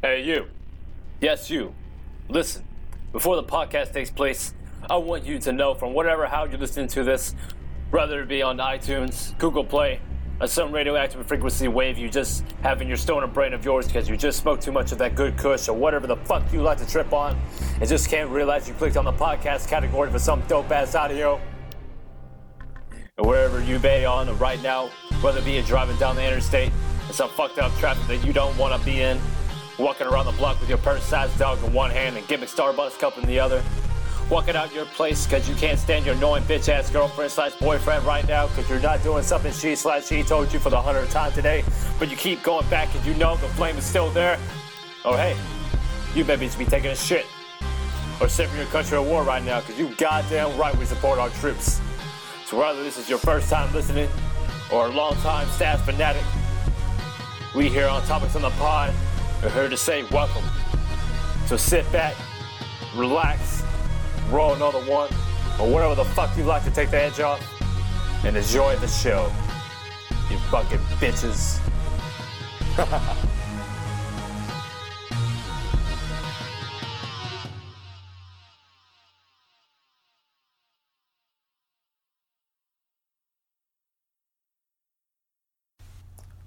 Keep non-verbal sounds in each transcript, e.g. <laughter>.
Hey, you. Yes, you. Listen, before the podcast takes place, I want you to know from whatever how you're listening to this, whether it be on iTunes, Google Play, or some radioactive frequency wave you just have in your stoner brain of yours because you just smoked too much of that good kush or whatever the fuck you like to trip on and just can't realize you clicked on the podcast category for some dope ass audio. And wherever you may on right now, whether it be driving down the interstate in some fucked up traffic that you don't want to be in, walking around the block with your purse-sized dog in one hand and gimmick Starbucks cup in the other, walking out your place because you can't stand your annoying bitch-ass girlfriend slash boyfriend right now because you're not doing something she slash she told you for the hundredth time today, but you keep going back and you know the flame is still there. Oh hey, you babies be taking a shit or saving your country a war right now because you goddamn right we support our troops. So whether this is your first time listening or a long time staff fanatic, we here on Topics on the Pod are here to say welcome. So sit back, relax, roll another one, or whatever the fuck you like to take the edge off, and enjoy the show. You fucking bitches. <laughs>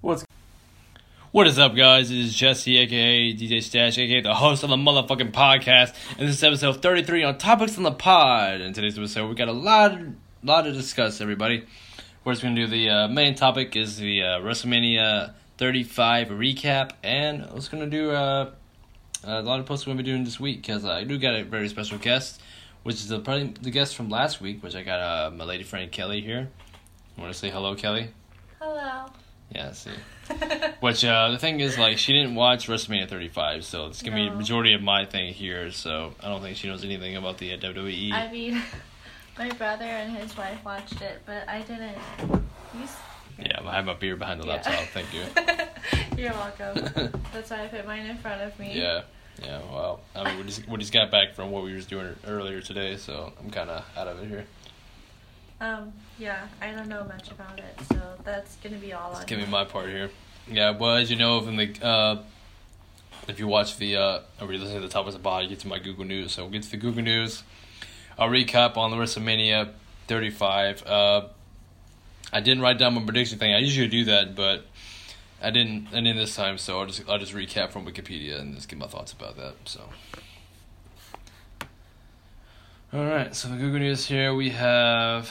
What's What is up, guys? It is Jesse, aka DJ Stash, aka the host of the motherfucking podcast, and this is episode 33 on Topics on the Pod. And today's episode, we got a lot, lot to discuss, everybody. We're just gonna do the uh, main topic is the uh, WrestleMania 35 recap, and I was gonna do uh, a lot of posts we're gonna be doing this week because I do got a very special guest, which is the probably the guest from last week, which I got uh, my lady friend Kelly here. Want to say hello, Kelly? Hello. Yeah, see. <laughs> Which uh, the thing is, like, she didn't watch WrestleMania 35, so it's gonna be No. a majority of my thing here. So I don't think she knows anything about the uh, WWE. I mean, <laughs> my brother and his wife watched it, but I didn't. Yeah, I have my beer behind the Yeah. laptop. Thank you. <laughs> You're welcome. That's why I put mine in front of me. Yeah, yeah. Well, I mean, we just we just got back from what we were doing earlier today, so I'm kind of out of it here. Um. Yeah, I don't know much about it, so that's gonna be all on. Just give me my part here. Yeah, well, as you know, from the uh, if you watch the uh, or you listen to the top of the body, you get to my Google News. So we'll get to the Google News. I'll recap on the WrestleMania 35. Uh, I didn't write down my prediction thing. I usually do that, but I didn't. I didn't this time, so I'll just I'll just recap from Wikipedia and just give my thoughts about that. So. All right, so the Google News here we have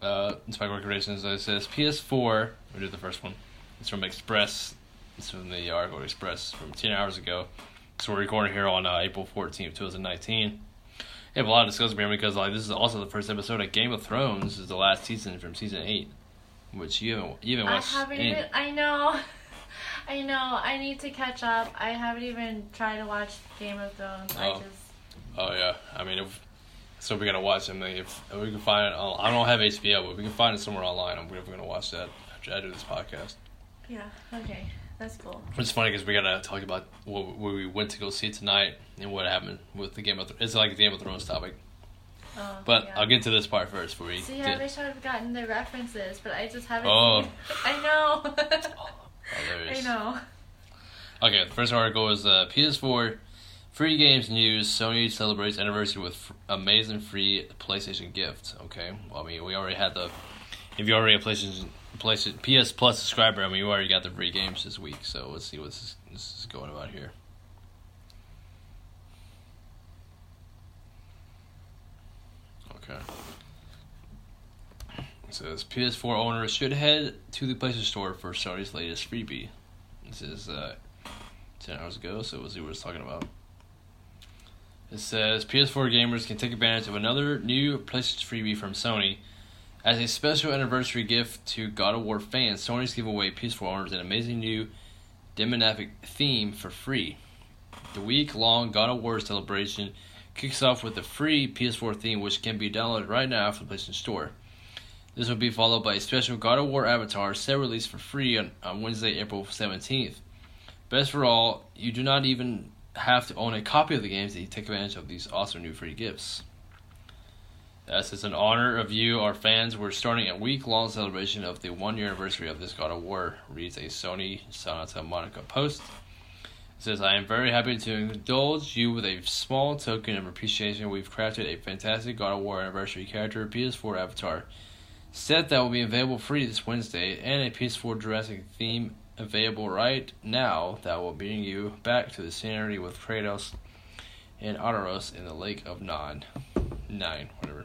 uh, Spike Recommendations. It says PS4. We did the first one. It's from Express. It's from the article Express from 10 hours ago. So we're recording here on uh, April 14th, 2019. We have a lot of discussion here because like this is also the first episode of Game of Thrones. This is the last season from season 8, which you haven't, you haven't I watched. haven't any- even. I know. <laughs> I know. I need to catch up. I haven't even tried to watch Game of Thrones. I Oh. just. Oh yeah, I mean, if, so we gotta watch them. If, if we can find it, on, I don't have HBO, but we can find it somewhere online. I'm gonna watch that after I do this podcast. Yeah. Okay. That's cool. It's funny because we gotta talk about what, what we went to go see tonight and what happened with the Game of. Th- it's like a Game of Thrones topic, Oh, but yeah. I'll get to this part first. Before we See, get- I wish I have gotten the references, but I just haven't. Oh. seen- <laughs> I know. Hilarious. <laughs> I know. Okay, the first article is uh, PS4 free games news. Sony celebrates anniversary with amazing free PlayStation gift. Okay, well, I mean, we already had the. If you're already a PlayStation, PlayStation PS Plus subscriber, I mean, you already got the free games this week. So let's see what this, this is going about here. Okay. It says PS4 owners should head to the PlayStation Store for Sony's latest freebie. This is uh, 10 hours ago, so we'll see what it's talking about. It says PS4 gamers can take advantage of another new PlayStation freebie from Sony. As a special anniversary gift to God of War fans, Sony's giving away PS4 owners an amazing new demographic theme for free. The week long God of War celebration kicks off with a free PS4 theme, which can be downloaded right now from the PlayStation Store. This will be followed by a special God of War avatar set released for free on, on Wednesday, April 17th. Best for all, you do not even have to own a copy of the games you take advantage of these awesome new free gifts. As it's an honor of you, our fans, we're starting a week long celebration of the one year anniversary of this God of War, reads a Sony Santa Monica post. It says, I am very happy to indulge you with a small token of appreciation. We've crafted a fantastic God of War anniversary character, PS4 avatar, set that will be available free this Wednesday, and a PS4 Jurassic theme available right now that will bring you back to the scenery with Kratos and Atreus in the Lake of Nod. Nine, whatever.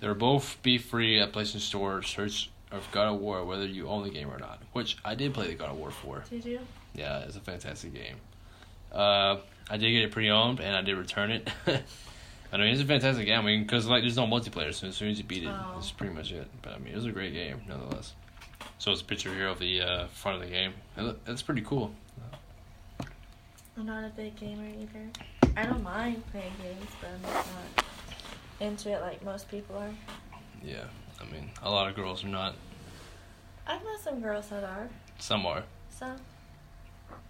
They're both be free at PlayStation Store. Search of God of War, whether you own the game or not. Which I did play the God of War for. Did you? Yeah, it's a fantastic game. Uh, I did get it pre-owned, and I did return it. <laughs> I mean, it's a fantastic game. I mean, because like there's no multiplayer, so as soon as you beat it, Oh. it's pretty much it. But I mean, it was a great game nonetheless. So it's a picture here of the uh, front of the game. It's pretty cool. I'm not a big gamer either. I don't mind playing games, but I'm just not into it like most people are. Yeah, I mean, a lot of girls are not. I've met some girls that are. Some are. Some.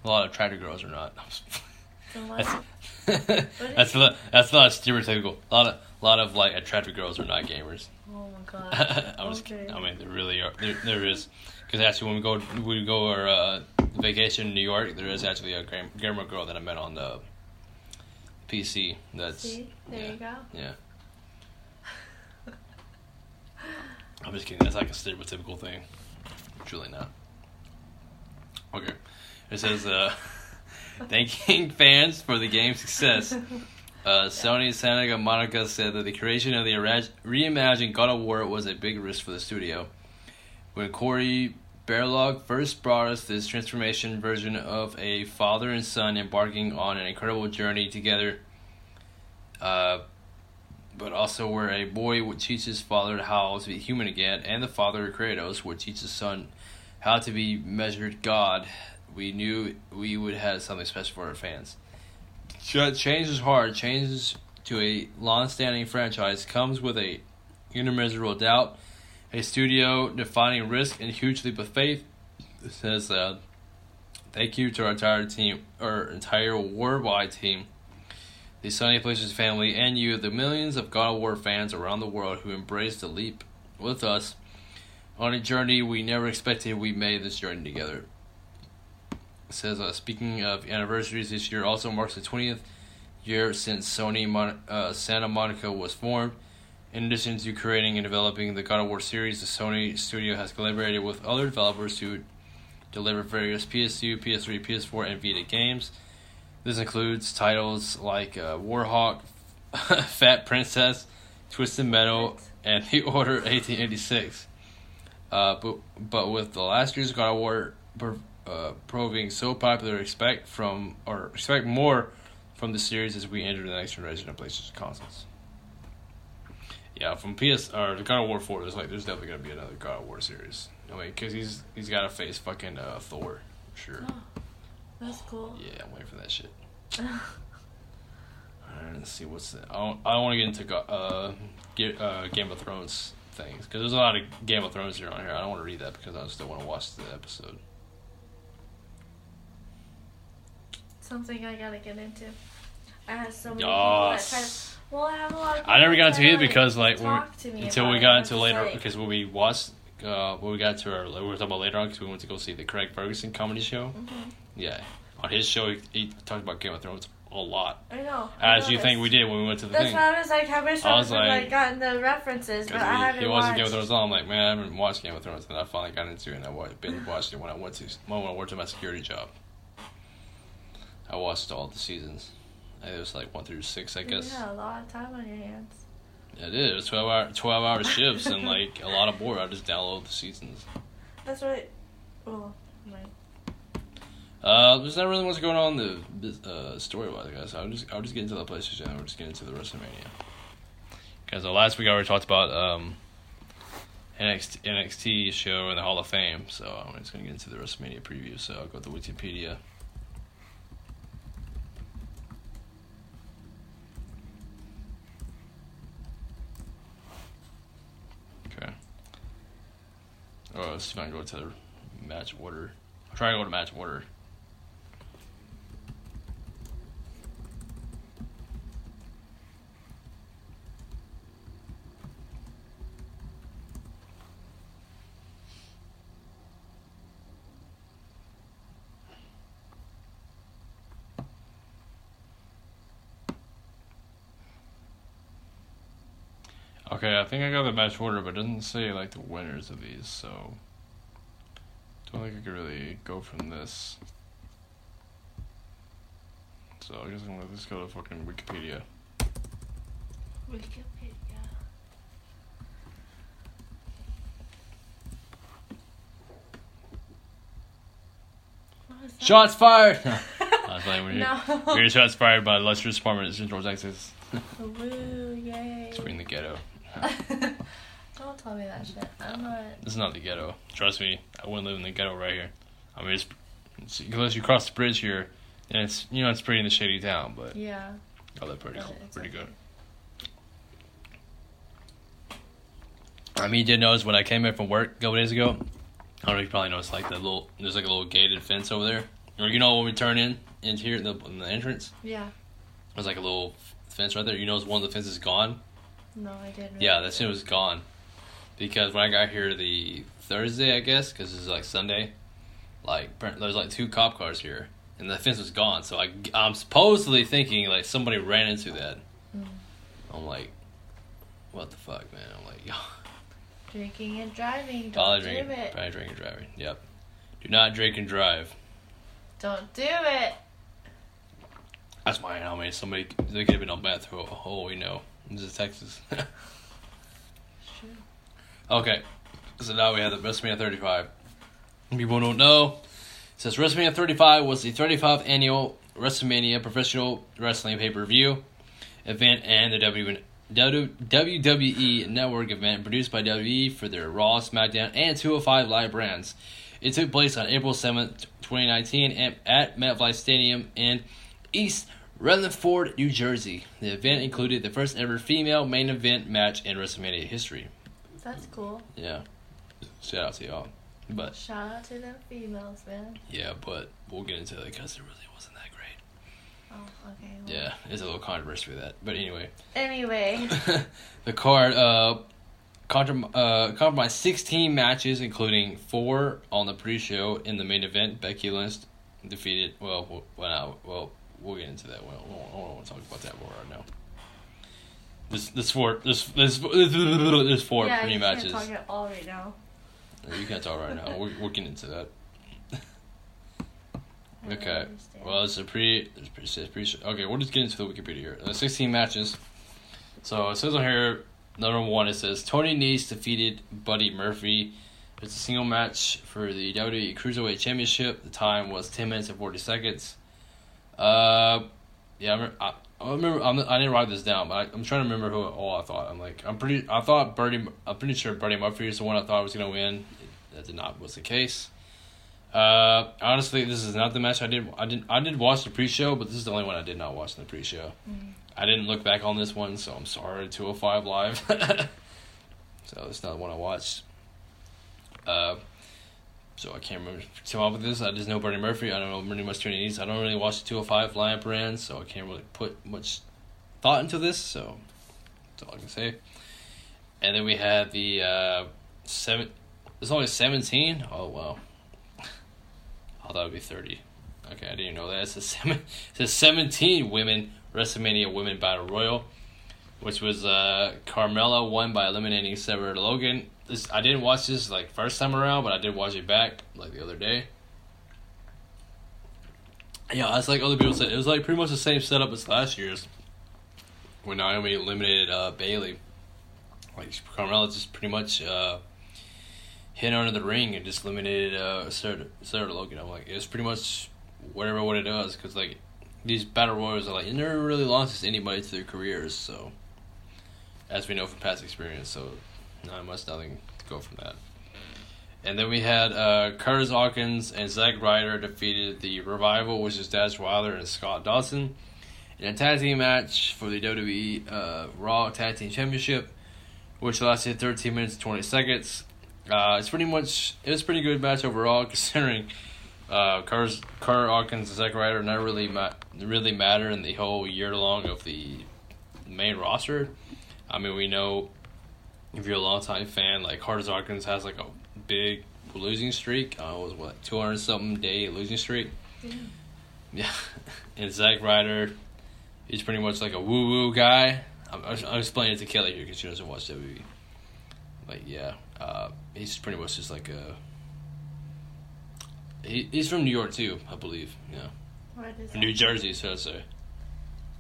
A lot of attractive girls are not. <laughs> That's a lot, <laughs> that's not stereotypical. A lot of a lot of like attractive girls are not gamers. Oh my <laughs> god. I'm just Okay. kidding. I mean, there really are. There, there is, because actually, when we go we go our uh, vacation in New York, there is actually a gamer girl that I met on the PC. That's See? There yeah, you go. yeah. <laughs> I'm just kidding. That's like a stereotypical thing. It's really not. Okay. It says, uh, thanking <laughs> fans for the game's success. <laughs> Uh, Sony Santa Monica said that the creation of the reimagined God of War was a big risk for the studio. When Cory Barlog first brought us this transformation version of a father and son embarking on an incredible journey together, uh, but also where a boy would teach his father how to be human again, and the father Kratos would teach his son how to be measured God. We knew we would have something special for our fans. Ch- Change is hard. Change to a long-standing franchise comes with a immeasurable doubt, a studio-defining risk, and huge leap of faith. It says, uh, "Thank you to our entire team, our entire worldwide team." the Sony PlayStation family, and you, the millions of God of War fans around the world who embraced the leap with us on a journey we never expected we made this journey together. Says, uh, speaking of anniversaries, this year also marks the 20th year since Sony Mon- uh, Santa Monica was formed. In addition to creating and developing the God of War series, the Sony studio has collaborated with other developers to deliver various PS2, PS3, PS4, and Vita games. This includes titles like uh, Warhawk, <laughs> Fat Princess, Twisted Metal, and The Order 1886. Uh, but but with the last year's God of War uh, proving so popular, expect from or expect more from the series as we enter the next generation of PlayStation consoles. Yeah, from PS or the God of War Four, there's like there's definitely gonna be another God of War series. I mean, because he's he's got to face fucking uh, Thor, sure. Oh, that's cool. Yeah, I'm waiting for that shit. <laughs> Alright, let's see what's that. I don't, I don't want to get into uh, get, uh, Game of Thrones things because there's a lot of Game of Thrones here on here. I don't want to read that because I still want to watch the episode. Something I gotta get into. I have so many people that to. Well, I have a lot of I never got into it because like talk to we, me until we got into later like- because when we watched uh, when we got to our we were talking about later on because we went to go see the Craig Ferguson comedy show. Mhm. Yeah, on his show he, he talked about Game of Thrones a lot, I know. I as know you this. think we did when we went to the That's thing. why I was like, I wish I I, was like- like gotten the references, but Because I haven't he wasn't Game of Thrones on. I'm like, man, I haven't watched Game of Thrones, and I finally got into it, and I binge watched it when I went to when I worked at my security job. I watched all the seasons. It was like one through six, I guess. Yeah, a lot of time on your hands. It is. It was twelve hour twelve hour shifts and like a lot of board. I just download the seasons. That's right. Well, my Uh, there's not really much going on the uh, story wise, guys. I'll just I'll just get into the PlayStation and we'll just get into the WrestleMania. Because the last week I already talked about um, NXT, NXT show and the Hall of Fame, so I'm just gonna get into the WrestleMania preview. So I'll go to Wikipedia. Okay. Oh, let's can go to the match order. Try to go to match order. Okay, I think I got the match order, but it doesn't say like the winners of these, so don't think I could really go from this. So I guess I'm gonna just go to fucking Wikipedia. Wikipedia. What was that? Shots fired! <laughs> I was like, we're, no. we're shots fired by Lester's Department in Central Texas. Woo, yay. It's in the ghetto. <laughs> Don't tell me that shit. I'm not. This is not the ghetto. Trust me, I wouldn't live in the ghetto right here. I mean, it's, it's unless you cross the bridge here, and it's you know it's pretty in the shady town, but Yeah. I live pretty cool, it's pretty good. I mean, you did notice when I came in from work a couple days ago. I don't know if you probably noticed like the little there's like a little gated fence over there, or you know when we turn in into here in the, in the entrance, Yeah. there's like a little fence right there. You notice one of the fences is gone. No, I didn't. Yeah, that shit was gone. Because when I got here the Thursday, I guess, because it's like Sunday, like there's like two cop cars here, and the fence was gone. So I, I'm supposedly thinking like somebody ran into that. Mm. I'm like, what the fuck, man? I'm like, yo, <laughs> Drinking and driving. Don't probably do drinking, it. probably drinking, driving. Yep. Do not drink and drive. Don't do it. That's my how many somebody they could have been on meth. Oh, oh, we know. Is Texas. <laughs> Sure. Okay, so now we have the WrestleMania 35. People don't know. It says WrestleMania 35 was the 35th annual WrestleMania professional wrestling pay per view event and the WWE Network event produced by WWE for their Raw, SmackDown, and 205 Live brands. It took place on April 7th, 2019, at- at MetLife Stadium in East Rutherford, New Jersey. The event included the first ever female main event match in WrestleMania history. That's cool. Yeah. Shout out to y'all. But Shout out to them females, man. yeah, but we'll get into that because it really wasn't that great. Oh, okay. well. Yeah, there's a little controversy with that. But anyway, Anyway. <laughs> the card uh, contra- uh compromised 16 matches, including four on the pre-show. In the main event, Becky Lynch defeated. Well, well, well, well get into that. We don't, we don't, want to talk about that more right now. This this four this this this four yeah, pre you matches. can't talk at all right now. You can't talk right now. We're, we're getting into that. <laughs> Okay. Well, it's a pre. It's pre, it's pre okay, we'll just get into the Wikipedia here. Uh, 16 matches. So it says on here, number one, it says Tony Nese defeated Buddy Murphy. It's a single match for the WWE Cruiserweight Championship. The time was 10 minutes and 40 seconds. Uh, yeah, I remember. I, I remember. I'm, I didn't write this down, but I, I'm trying to remember who all I thought. I'm like, I'm pretty. I thought Buddy. I'm pretty sure Buddy Murphy is the one I thought was gonna win. That did not was the case. Uh, honestly, this is not the match I did. I did. I did watch the pre-show, but this is the only one I did not watch in the pre-show. Mm. I didn't look back on this one, so I'm sorry. Two hundred five live. <laughs> so it's not the one I watched. Uh, so I can't remember come up with this. I just know Bernie Murphy. I don't know really much Tony Nese. I don't really watch the two hundred five live brand, so I can't really put much thought into this. So that's all I can say. And then we had the uh, seven. It's only seventeen. Oh wow. I thought it would be 30. Okay, I didn't even know that. It's a, seven, it's a 17 women WrestleMania Women Battle Royal, which was uh, Carmella won by eliminating Sarah Logan. This I didn't watch this like first time around, but I did watch it back like the other day. Yeah, it's like other people said. It was like pretty much the same setup as last year's when Naomi eliminated uh, Bayley. Like Carmella just pretty much uh, hit under the ring and just eliminated uh, Sarah, Sarah Logan. I'm like, it's pretty much whatever what it does because like these battle royals are like it never really launches anybody to their careers. So as we know from past experience, so not much nothing to go from that. And then we had uh, Curtis Hawkins and Zack Ryder defeated the Revival, which is Dash Wilder and Scott Dawson, in a tag team match for the WWE uh, Raw Tag Team Championship, which lasted 13 minutes and 20 seconds. Uh, it's pretty much it was pretty good match overall, <laughs> considering uh, Curtis, Kurt Hawkins and Zack Ryder never really ma- really matter in the whole year long of the main roster. I mean, we know if you're a long time fan, like Curtis Hawkins has like a big losing streak. Uh, it was what two hundred something day losing streak. Yeah, <laughs> and Zack Ryder, he's pretty much like a woo woo guy. I'm, I'm explaining it to Kelly here because she doesn't watch WWE. Like, yeah, uh, he's pretty much just like a. He, he's from New York too, I believe. Yeah, What is New? Jersey, so to say.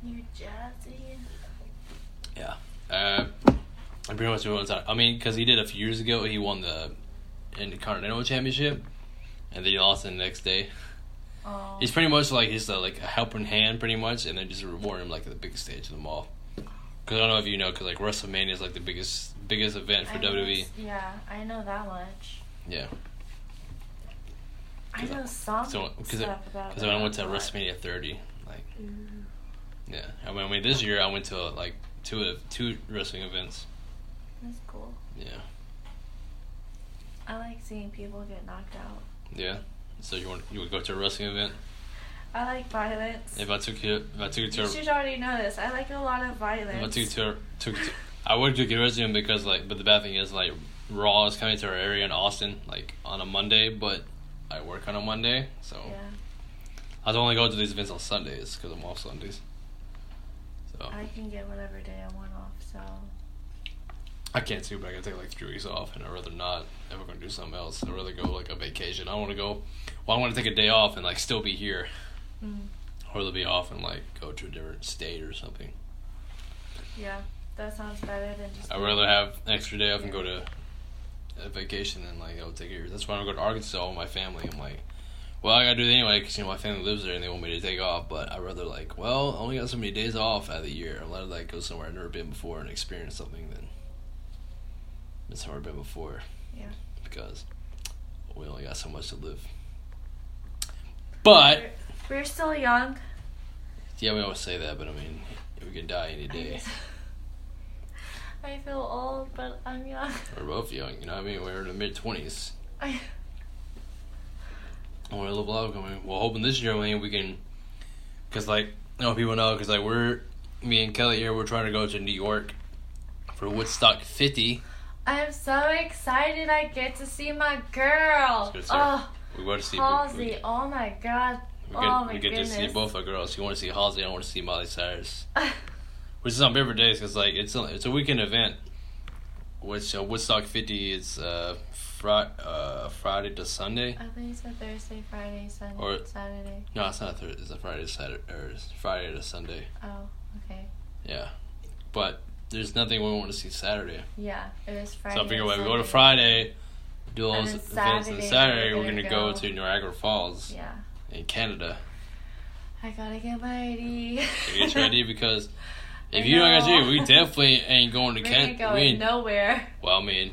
New Jersey. Yeah. Uh, I pretty much went I mean, because he did a few years ago, he won the Intercontinental Championship, and then he lost the next day. Oh. He's pretty much like he's uh, like a helping hand, pretty much, and then just reward him like at the biggest stage of them all. Because I don't know if you know, because like WrestleMania is like the biggest biggest event for I WWE. Yeah, I know that much. Yeah, I- know some so because stuff about because when I went to WrestleMania 30, like Ooh, yeah, I mean, I mean this year I went to like two two wrestling events. Yeah, I like seeing people get knocked out. yeah. So you want you would go to a wrestling event? I like violence. If I took you, if I took you to, you should already know this. I like a lot of violence. if I took you to, took to, I would do a wrestling because like, but the bad thing is like Raw is coming to our area in Austin like on a Monday, but I work on a Monday, so yeah, I only go to these events on Sundays because I'm off Sundays. So I can get whatever day I want off. So I can't too, but I gotta take like three weeks off, and I'd rather not if we're gonna do something else. I'd rather go like a vacation. I don't want to go. Well, I want to take a day off and like still be here, mm, or rather be off and like go to a different state or something. yeah, that sounds better than just. I'd rather have an extra day off and go to a vacation than like I'll take it. That's why I go to Arkansas with my family. I'm like, well, I gotta do it anyway because you know my family lives there and they want me to take off. But I'd rather like, well, I only got so many days off out of the year. I'd rather like go somewhere I've never been before and experience something than been somewhere been before. Yeah. Because we only got so much to live. But we're, we're still young. yeah, we always say that. But I mean, we could die any day. <laughs> I feel old, but I'm young. We're both young. You know what I mean? We're in the mid twenties. I, I want to live life going. Well, hoping this year, I mean, we can, cause like, you know, people know, cause like we're, me and Kelly here, we're trying to go to New York for Woodstock 50. I'm so excited I get to see my girl. Good. Oh, We go to see. Halsey. We, Oh my god. we oh get, my we get to see goodness. both our girls. You want to see Halsey? I want to see Miley Cyrus, <laughs> which is on River Days, cause like it's a, it's a weekend event. Which uh, Woodstock 50 is uh, fri- uh, Friday to Sunday. I think it's a Thursday, Friday, Sunday, Or- Saturday. No, it's not a Thursday. It's a Friday to Saturday or Friday to Sunday. Oh, okay. Yeah, but there's nothing we want to see Saturday. Yeah, it was Friday. So I figure we go to Friday, do all those events, and Saturday, we're gonna go go- to Niagara Falls Yeah. in Canada. I gotta get my ID. Get ready <laughs> because if you don't get know. you, we definitely ain't going to We ain't Canada. going We ain't, nowhere. well, I mean,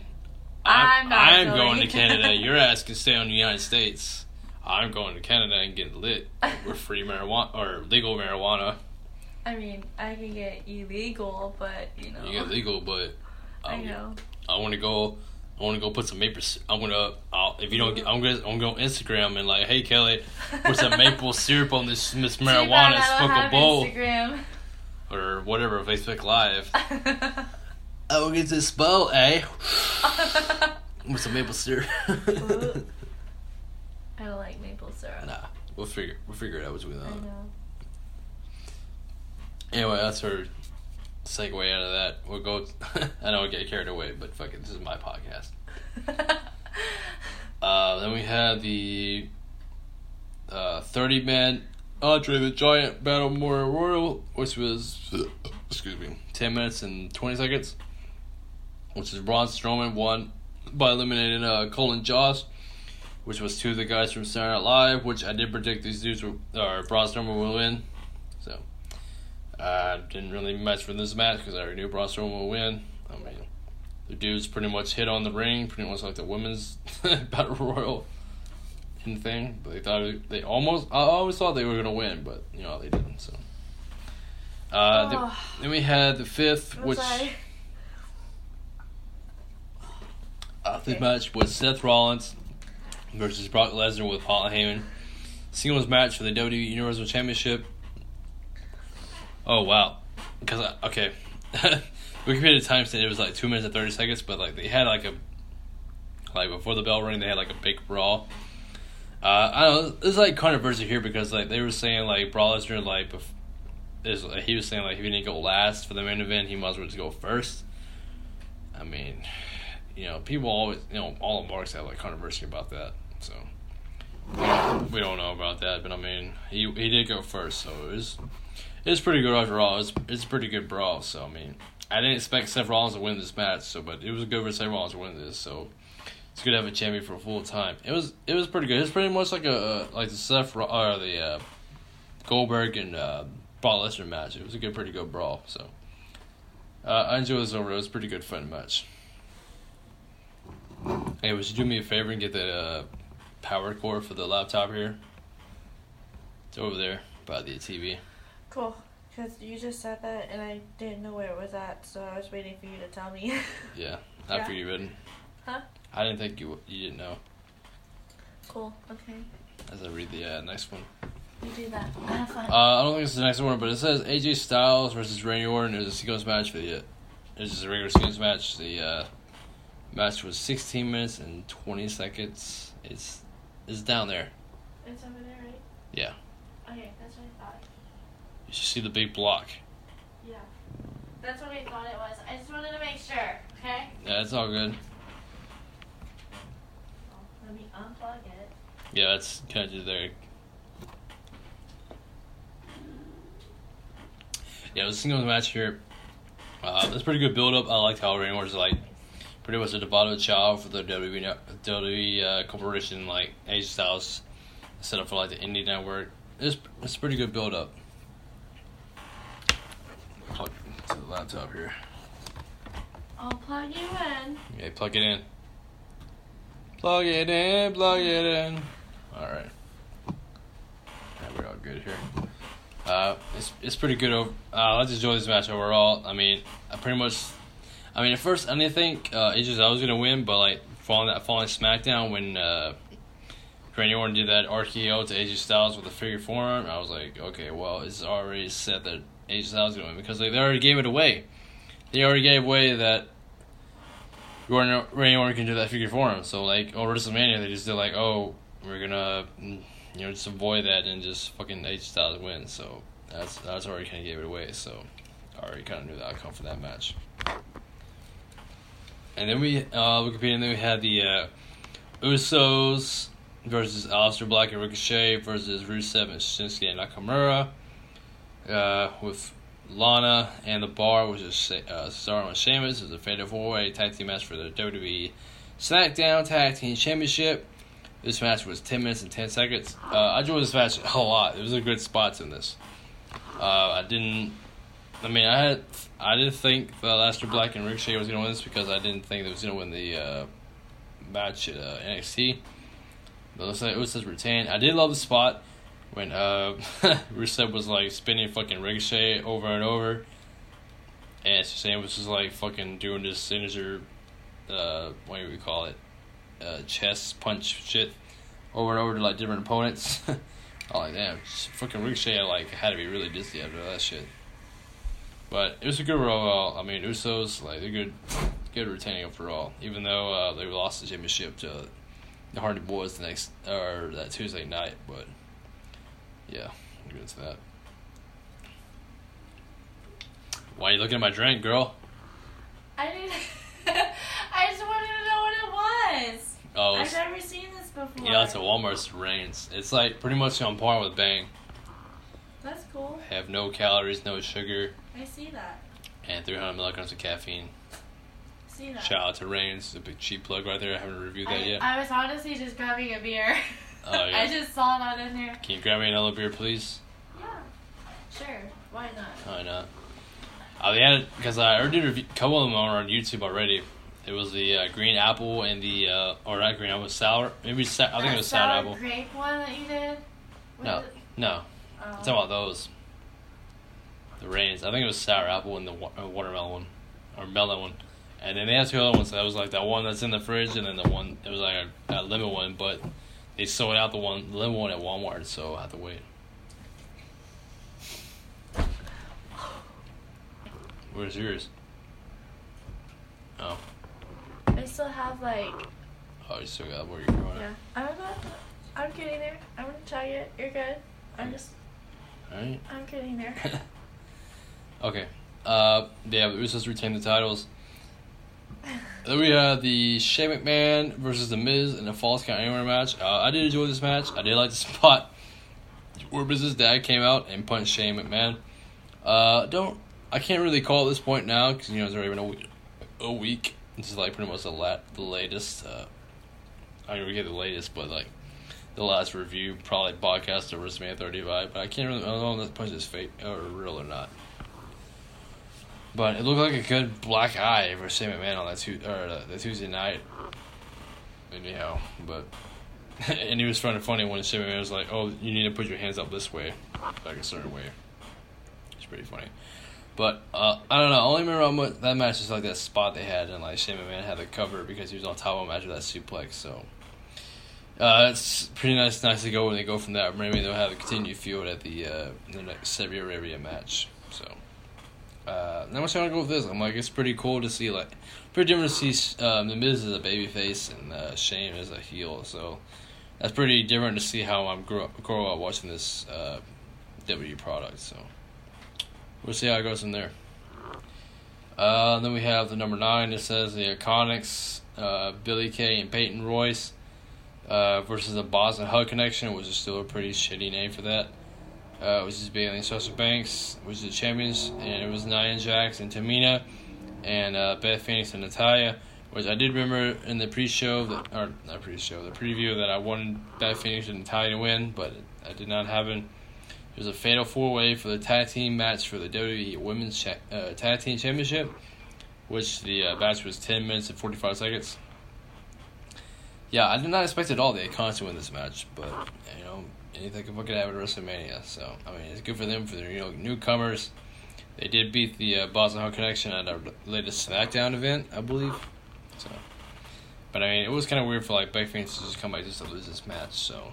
I'm I'm, not I'm going. going to Canada. <laughs> Your ass can stay in the United States. I'm going to Canada and getting lit. We're free marijuana or legal marijuana. I mean, I can get illegal, but you know. You get legal, but <laughs> I know. I want to go. I want to go put some maple. I'm gonna. I'll, if you don't get, I'm gonna. I'm gonna go on Instagram and like, hey Kelly, put some <laughs> maple syrup on this bad marijuana, I a bowl Instagram. or whatever Facebook Live. <laughs> I will get this bowl, eh? With some maple syrup. I don't like maple syrup. nah, we'll figure we'll figure it out between I that. know. Anyway, that's our segue out of that. We'll go. <laughs> I know I get carried away, but fuck it, this is my podcast. <laughs> Uh, then we have the uh, 30 man Andre the Giant Battle Memorial Royal, which was, excuse me, 10 minutes and 20 seconds. Which is Braun Strowman won by eliminating uh, Colin Jost, which was two of the guys from Saturday Night Live, which I did predict these dudes were, or Braun Strowman will win. I didn't really mess for this match because I already knew Braun Strowman would win. I mean, the dudes pretty much hit on the ring, pretty much like the women's <laughs> battle royal and thing. But they thought they almost. I always thought they were gonna win, but you know they didn't. So. Uh, then, Oh. then we had the fifth, I'm which sorry. uh, fifth Okay. match was Seth Rollins versus Brock Lesnar with Paul Heyman. Singles match for the WWE Universal Championship. Oh wow! Because I, okay, <laughs> Wikipedia time said it was like two minutes and thirty seconds, but like they had like a like before the bell rang, they had like a big brawl. Uh, I don't know. It's like controversy here because like they were saying like Brock Lesnar like bef- is he was saying like if he didn't go last for the main event, he as well just go first. I mean, you know, people always you know all the marks have like controversy about that, so we don't know about that. But I mean, he he did go first, so it was it was pretty good overall. It's it's pretty good brawl. So I mean, I didn't expect Seth Rollins to win this match, so but it was good for Seth Rollins to win this. So it's good to have a champion for a full time. It was it was pretty good. It's pretty much like a like the Seth or the uh, Goldberg and uh, Brock Lesnar match. It was a good, pretty good brawl. So uh, I enjoyed this over. It was pretty good fun match. Hey, would you do me a favor and get the uh, power cord for the laptop here? It's over there by the TV. Cool. Because you just said that and I didn't know where it was at, so I was waiting for you to tell me. <laughs> Yeah, after Yeah. you didn't. Huh? I didn't think you you didn't know. cool. Okay. As I read the uh, next one. You do that. <laughs> Have fun. Uh, I don't think it's the next one, but it says AJ Styles versus Randy Orton. is a singles match for the. It was just a regular singles match. The uh, match was 16 minutes and 20 seconds. It's it's down there. it's over there, right? Yeah. Okay, that's what I thought. You should see the big block. Yeah. That's what I thought it was. I just wanted to make sure, okay? Yeah, it's all good. Let me unplug it. Yeah, that's kind of there. Yeah, it was a singles match here. Uh, it's pretty good build up. I liked how Randy Orton's like pretty much a divided child for the WWE, WWE uh, corporation, like AJ Styles set up for like the indie network. It's it's a pretty good build up. Plug to the laptop here. I'll plug you in. Okay, plug it in. Plug it in, plug it in. Alright. Yeah, we're all good here. Uh, it's it's pretty good. Over, uh, I just enjoy this match overall. I mean, I pretty much. I mean, at first I didn't think uh, AJ Styles was gonna win, but like following that following SmackDown when uh, Randy Orton did that RKO to AJ Styles with a figure forearm, I was like, okay, well, it's already set that AJ Styles win because like, they already gave it away. They already gave away that Randy Randy Orton can do that figure for him. So like over WrestleMania, they just did like, oh, we're gonna, mm, you know, just avoid that and just fucking AJ Styles win. So that's that's already kind of gave it away. So I already kind of knew the outcome for that match. And then we uh competed. And then we had the uh, Usos versus Aleister Black and Ricochet versus Rusev and Shinsuke and Nakamura. Uh, with Lana and the Bar, which is uh, Cesaro and Sheamus, is a fatal four-way tag team match for the WWE SmackDown Tag Team Championship. This match was ten minutes and ten seconds. Uh, I enjoyed this match a lot. There was a good spots in this. Uh, I didn't. I mean, I had. I didn't think uh, Aleister Black and Ricochet was gonna win this because I didn't think they was gonna win the uh, match at uh, NXT. But it looks like Usos retained. I did love the spot when uh <laughs> Rusev was like spinning fucking Ricochet over and over, and Sam was just like fucking doing this signature, uh, what do we call it, uh, chest punch shit, over and over to like different opponents. <laughs> I like, damn, fucking Ricochet like had to be really dizzy after that shit. But it was a good overall. I mean, Usos like they're good, good retaining overall. Even though uh, they lost the championship to the Hardy Boys the next or that Tuesday night, but yeah, I'm good to that. Why are you looking at my drink, girl? I didn't. <laughs> I just wanted to know what it was. Oh, I've never seen this before. yeah, it's a Walmart's Reigns. It's like pretty much on par with Bang. That's cool. Have no calories, no sugar, I see that. and 300 milligrams of caffeine. see that. Shout out to Reigns, a big cheap plug right there. I haven't reviewed that I, yet. I was honestly just grabbing a beer. <laughs> Oh, yeah. I just saw that in there. Can you grab me another beer, please? Yeah. Sure. Why not? Why not? Uh, they had because I already did a couple of them are on YouTube already. It was the uh, green apple and the uh, or not green apple, sour. Maybe sa- I think it was sour sour apple. grape one that you did. What No, no. Oh. I'm talking about those. The rains. I think it was sour apple and the wa- uh, watermelon one, or melon one. And then they had two other ones. That was like that one that's in the fridge, and then the one it was like a, that lemon one. But they sold out the one the one at Walmart, so I have to wait. Where's yours? Oh, I still have like. oh, you still got where you're going. Yeah. I'm not. I'm getting there. I'm gonna try it. You're good. I'm just. All right. I'm getting there. <laughs> Okay. Uh, yeah, the Usos retain the titles. Then we have the Shane McMahon versus The Miz in a Falls Count Anywhere match. Uh, I did enjoy this match. I did like the <laughs> spot where Miz's dad came out and punched Shane McMahon. Uh, don't I can't really call at this point now because you know it's already been a week. A week. This is like pretty much the la- the latest. Uh, I don't get the latest, but like the last review, probably podcast of WrestleMania 35. But I can't really I don't know if that punch is fake or real or not. But it looked like a good black eye for Shane McMahon on that tu- or uh, the Tuesday night. Anyhow, but <laughs> and he was trying to funny when Shane McMahon was like, "Oh, you need to put your hands up this way, like a certain way." It's pretty funny. But uh, I don't know. I only remember that match is like that spot they had, and like Shane McMahon had the cover because he was on top of him after that suplex. So uh, it's pretty nice, nice to go when they go from that. Maybe they'll have a continued feud at the uh, the next Saudi Arabia match. So uh, I'm just gonna go with this. I'm like, it's pretty cool to see like pretty different to see um, the Miz as a babyface and uh, Shane as a heel. So that's pretty different to see how I'm grow grow up watching this uh, WWE product. So we'll see how it goes from there. Uh, then we have the number nine. It says the Iconics, uh, Billie Kay and Peyton Royce uh, versus the Boss 'n' Hug Connection, which is still a pretty shitty name for that. Uh, which is Bayley and Sasha Banks, which is the champions, and it was Nia Jax and Tamina, and uh, Beth Phoenix and Natalya. Which I did remember in the pre-show that, or not pre-show, the preview that I wanted Beth Phoenix and Natalya to win, but that did not happen. It was a fatal four-way for the tag team match for the WWE Women's cha- uh, Tag Team Championship, which the uh, match was ten minutes and forty-five seconds. Yeah, I did not expect at all Iconics to win this match, but you know anything fucking happen at WrestleMania. So I mean, it's good for them for their you know newcomers. They did beat the uh, Boss 'n' Hug Connection at our latest SmackDown event, I believe. So, but I mean, it was kind of weird for like Becky Phoenix to just come back just to lose this match. So,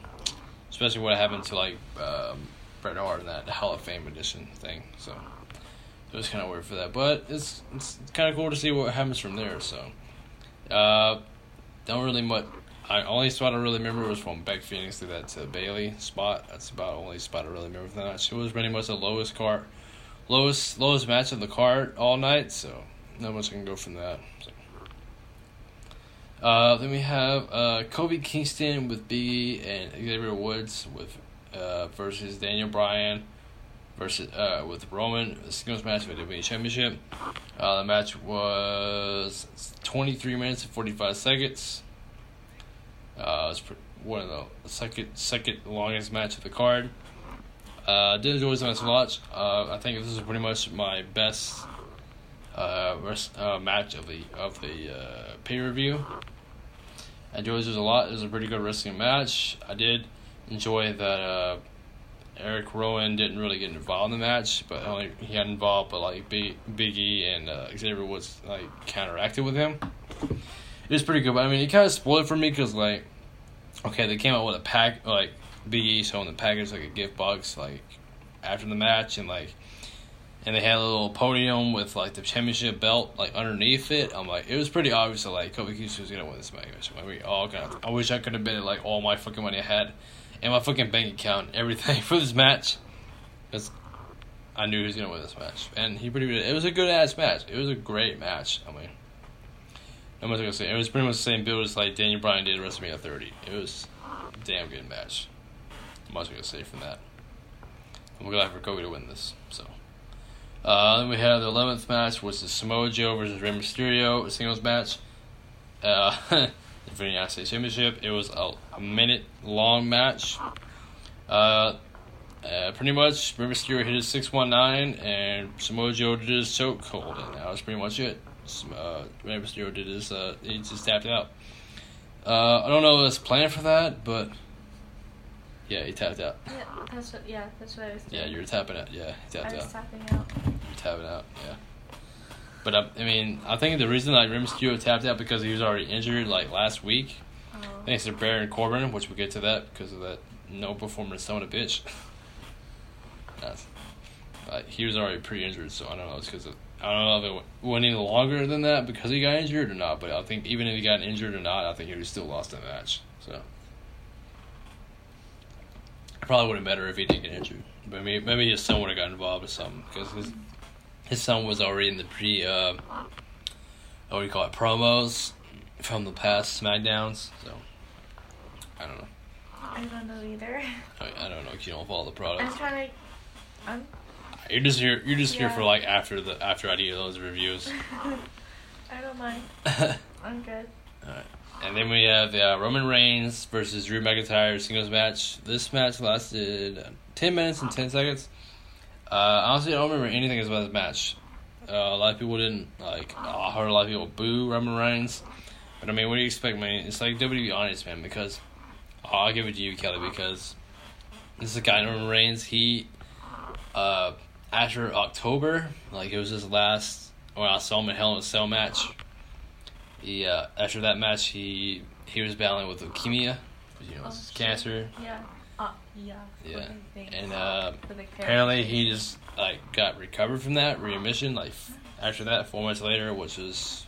especially what happened to like um, Bret Hart in that Hall of Fame edition thing. So, it was kind of weird for that. But it's it's kind of cool to see what happens from there. So, uh, don't really much. I only spot I really remember was from Beck Phoenix to that to Bayley spot. That's about the only spot I really remember from that. It was pretty much the lowest card, lowest lowest match of the card all night. So not much can go from that. So. Uh, then we have uh, Kofi Kingston with Biggie and Xavier Woods with uh, versus Daniel Bryan versus uh, with Rowan a singles match for the WWE Championship. Uh, the match was twenty three minutes and forty five seconds. Uh, it's one of the second second longest match of the card. Uh, did enjoy this match a lot. Uh, I think this is pretty much my best uh, rest, uh match of the of the uh, pay review. I enjoyed this a lot. It was a pretty good wrestling match. I did enjoy that uh, Eric Rowan didn't really get involved in the match, but only he got involved, but like Big Biggie and uh, Xavier Woods like counteracted with him. It was pretty good, but I mean, it kind of spoiled for me because like, okay, they came out with a pack like Big E showing the package like a gift box like after the match and like, and they had a little podium with like the championship belt like underneath it. I'm like, it was pretty obvious that like Kofi Kingston was gonna win this match. Like, we all of, I wish I could have been like all my fucking money I had and my fucking bank account everything <laughs> for this match. Because I knew he was gonna win this match, and he pretty. It was a good ass match. It was a great match. I mean, I'm not gonna say it was pretty much the same build as like Daniel Bryan did at WrestleMania 30. It was a damn good match. I'm not gonna say from that. I'm glad for Kofi to win this. So, uh, then we have the 11th match, which is Samoa Joe versus Rey Mysterio, singles match. Uh, <laughs> for the United States Championship. It was a, a minute long match. Uh, uh, pretty much, Rey Mysterio hit his 619, and Samoa Joe did his choke hold, and that was pretty much it. Uh, Rey Mysterio did his, uh, he just tapped out. Uh, I don't know if it's planned for that, but yeah, he tapped out. Yeah, that's what. Yeah, that's what I was. Doing. Yeah, you were tapping out. Yeah, he tapped I was out. tapping out. You're tapping out, yeah. But uh, I mean, I think the reason like Rey Mysterio tapped out because he was already injured like last week, Oh. thanks to Baron Corbin, which we'll get to that because of that no performance son of a bitch. <laughs> That's, like, he was already pre-injured, so I don't know. It's because I don't know if it went- any longer than that because he got injured or not. But I think even if he got injured or not, I think he would still lost the match. So probably would have better if he didn't get injured. But maybe maybe his son would have got involved or something because his his son was already in the pre, uh, what do you call it, promos from the past SmackDowns. So I don't know. I don't know either. I, I don't know. Because you don't follow the I'm product. trying to. I'm. You're just here. You're just here Yeah. for like after the after I do those reviews. <laughs> I don't mind. <laughs> I'm good. All right. And then we have uh, Roman Reigns versus Drew McIntyre singles match. This match lasted 10 minutes and 10 seconds. Uh, honestly, I don't remember anything about this match. Uh, a lot of people didn't, like, I heard a lot of people boo Roman Reigns. But I mean, what do you expect, man? It's like WWE Honest, man, because oh, I'll give it to you, Kelly, because this is a guy, Roman Reigns. He, uh, after October, like, it was his last, when I saw him in Hell in a Cell match. He uh, after that match, he he was battling with leukemia, you know, Oh, it's shit. cancer, Yeah. Uh, yeah. Yeah. What do you think? and uh, For the character. apparently he just like got recovered from that remission. Like after that, four months later, which was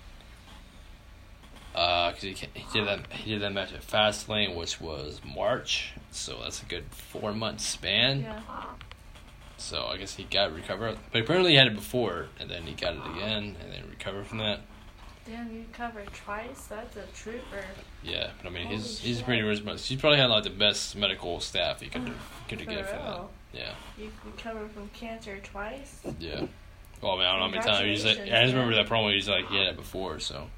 uh, cause he he did that he did that match at Fastlane, which was March, so that's a good four month span. Yeah. So I guess he got recovered, but apparently he had it before, and then he got it again, and then recovered from that. Damn, you covered twice. That's a trooper. Yeah, but I mean, he's Holy he's shit. pretty responsible. He's probably had like the best medical staff he could <sighs> could get for that. Yeah, You recovered from cancer twice. yeah. Well, I mean, I don't know how many times. He's like, I just remember that promo. He's like, he had it before, so.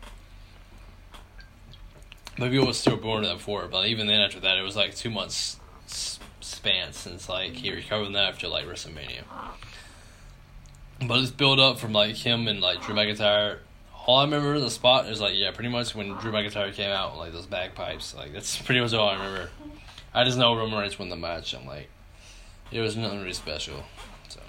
Maybe it was still born that before, but even then, after that, it was like two months span since like he recovered that after like WrestleMania. But it's built up from like him and like Drew McIntyre. All I remember the spot is like yeah, pretty much when Drew McIntyre came out like those bagpipes. Like that's <laughs> pretty much all I remember. I just know Roman Reigns won the match. I'm like, it was nothing really special. So,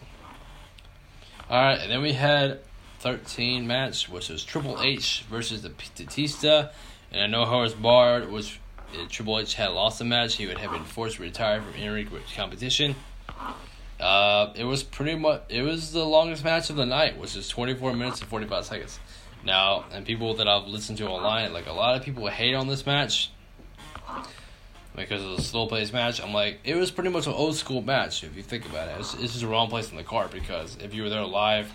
all right, and then we had 13 match, which was Triple H versus the Batista, and I know Horace Bard was uh, Triple H had lost the match. He would have been forced to retire from any competition. Uh, it was pretty much it was the longest match of the night, which is 24 minutes and 45 seconds. Now, and people that I've listened to online, like a lot of people hate on this match because of the slow paced match. I'm like, it was pretty much an old school match if you think about it. It's, just the wrong place in the card because if you were there live,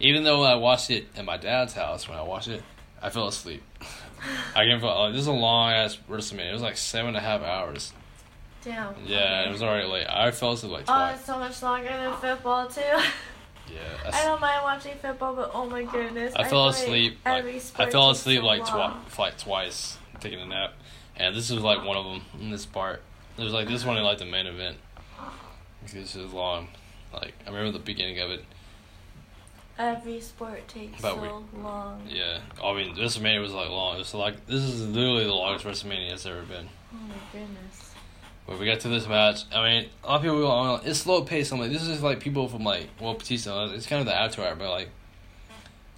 even though I watched it at my dad's house when I watched it, I fell asleep. <laughs> <laughs> I can like uh, this is a long ass WrestleMania. It was like seven and a half hours. Damn. Yeah, it was already late. I fell asleep like Oh, it's so much longer than football too. yeah, <laughs> I that's- don't mind watching football, but oh my goodness. I fell feel like asleep. Like, I fell asleep so like twi- like twice taking a nap, and this was like one of them in this part. It was like this one, like the main event. This is long. Like I remember the beginning of it. Every sport takes But so long. Yeah, I mean WrestleMania was like long. It's like this is literally the longest WrestleMania has ever been. Oh my goodness. But we got to this match. I mean, a lot of people are like, it's slow pace. I'm like, this is like people from like, well, Batista. Uh, it's kind of the attitude, but like,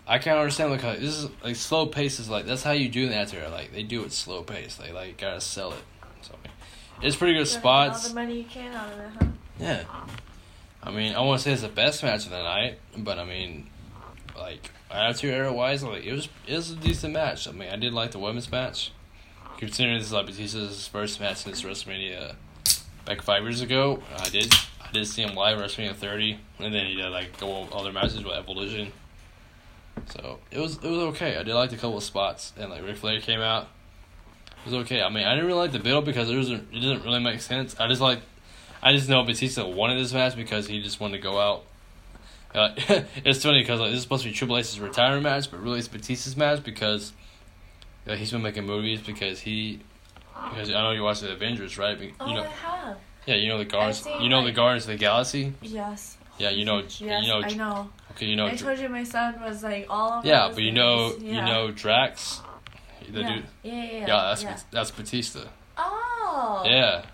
I can't understand like how this is like slow pace is like that's how you do the attitude. Like they do it slow pace. They like gotta sell it. So it's pretty good get all spots. the money you can out of it, huh? Yeah. I mean, I want to say it's the best match of the night, but I mean, like attitude era wise, like it was it was a decent match. I mean, I did like the women's match, considering this is like Batista's first match since WrestleMania back five years ago. I did I did see him live WrestleMania 30, and then he did like go other matches with Evolution. So it was it was okay. I did like a couple of spots, and like Ric Flair came out. It was okay. I mean, I didn't really like the build because it wasn't it didn't really make sense. I just like I just know Batista wanted this match because he just wanted to go out. Uh, <laughs> it's funny because like, this is supposed to be Triple H's retirement match, but really it's Batista's match because uh, he's been making movies because he because I know you watched the Avengers, right? But, Oh, know, I have. yeah, you know the Guardians. seen, You know the Guardians of the Galaxy. Yes. Yeah, you know. Yes, you know. I know. Okay, you know. I told you my son was like all yeah, but you know, movies. you Yeah. know Drax. The yeah. dude. yeah, yeah, yeah. Yeah, that's yeah. that's Batista. Oh. Yeah.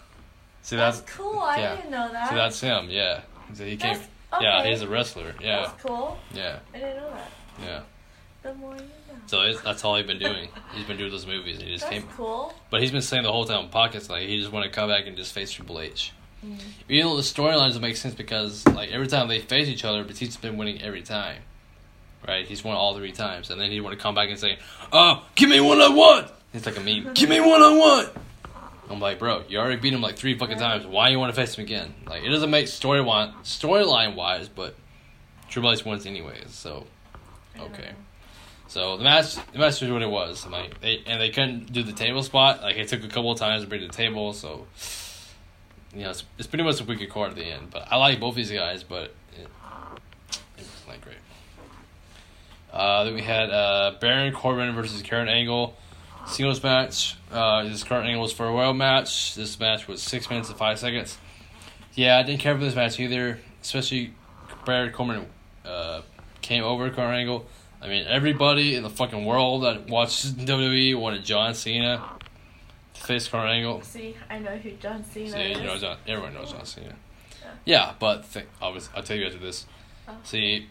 See That's, that's, cool. I yeah. didn't know that. see that's him. Yeah. So he came. Okay. Yeah, he's a wrestler. Yeah, That's cool. yeah, I didn't know that. yeah. The more you know. So it's, that's all he's been doing. He's been doing those movies. And he just That's came, cool. but he's been saying the whole time in pockets like he just want to come back and just face Triple H. Mm. You know the storyline doesn't make sense because like every time they face each other, Batista's been winning every time. Right? He's won all three times, and then he want to come back and say, "Oh, give me one on one." It's like a meme. <laughs> give me one on one. I'm like, bro, you already beat him like three fucking times. Why you want to face him again? Like, it doesn't make storyline storyline wise, but Triple H wins anyways. So Okay. so the match the match was what it was. Like they and they couldn't do the table spot. Like it took a couple of times to bring the table. So you know it's, it's pretty much a wicked card at the end. But I like both these guys, but it, it was not great. Uh, then we had uh, Baron Corbin versus Kurt Angle singles match. Uh, Angle was for a world match. This match was six minutes and five seconds. Yeah, I didn't care for this match either, especially Baron Corbin uh, came over Kurt Angle. I mean, everybody in the fucking world that watches <laughs> WWE wanted John Cena to face Kurt Angle. See, I know who John Cena See, is. you know, John, everyone knows John Cena. Yeah. Yeah, but th- I was, I'll tell you after this. Oh. See,